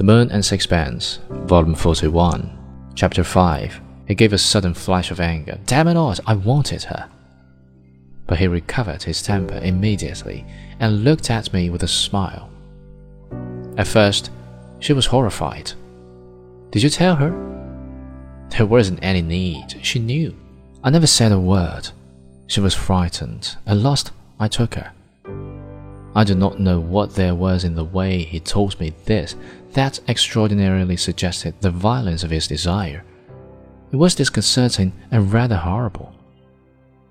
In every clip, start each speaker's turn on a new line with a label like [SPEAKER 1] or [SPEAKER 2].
[SPEAKER 1] The Moon and Sixpence, Volume 41, Chapter 5. He gave a sudden flash of anger. Damn it all, I wanted her. But he recovered his temper immediately and looked at me with a smile. At first, she was horrified. Did you tell her? There wasn't any need. She knew. I never said a word. She was frightened. At last, I took her. I do not know what there was in the way he told me this that extraordinarily suggested the violence of his desire. It was disconcerting and rather horrible.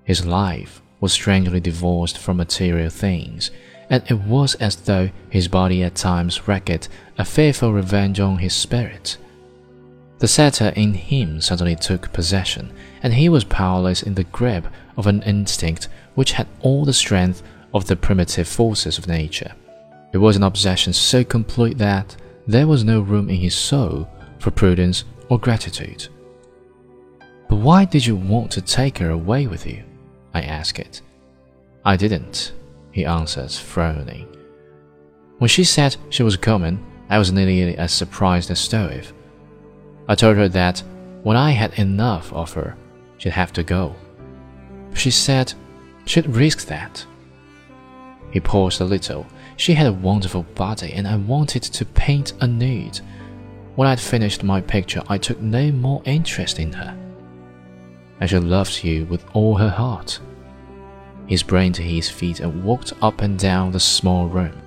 [SPEAKER 1] His life was strangely divorced from material things, and it was as though his body at times wreaked a fearful revenge on his spirit. The satyr in him suddenly took possession, and he was powerless in the grip of an instinct which had all the strength of the primitive forces of nature. It was an obsession so complete that there was no room in his soul for prudence or gratitude. But why did you want to take her away with you? I asked it. I didn't, he answered, frowning. When she said she was coming, I was nearly as surprised as Stroeve. I told her that when I had enough of her, she'd have to go. She said she'd risk that. He paused a little. She had a wonderful body, and I wanted to paint a nude. When I'd finished my picture, I took no more interest in her. And she loved you with all her heart. He sprang to his feet and walked up and down the small room.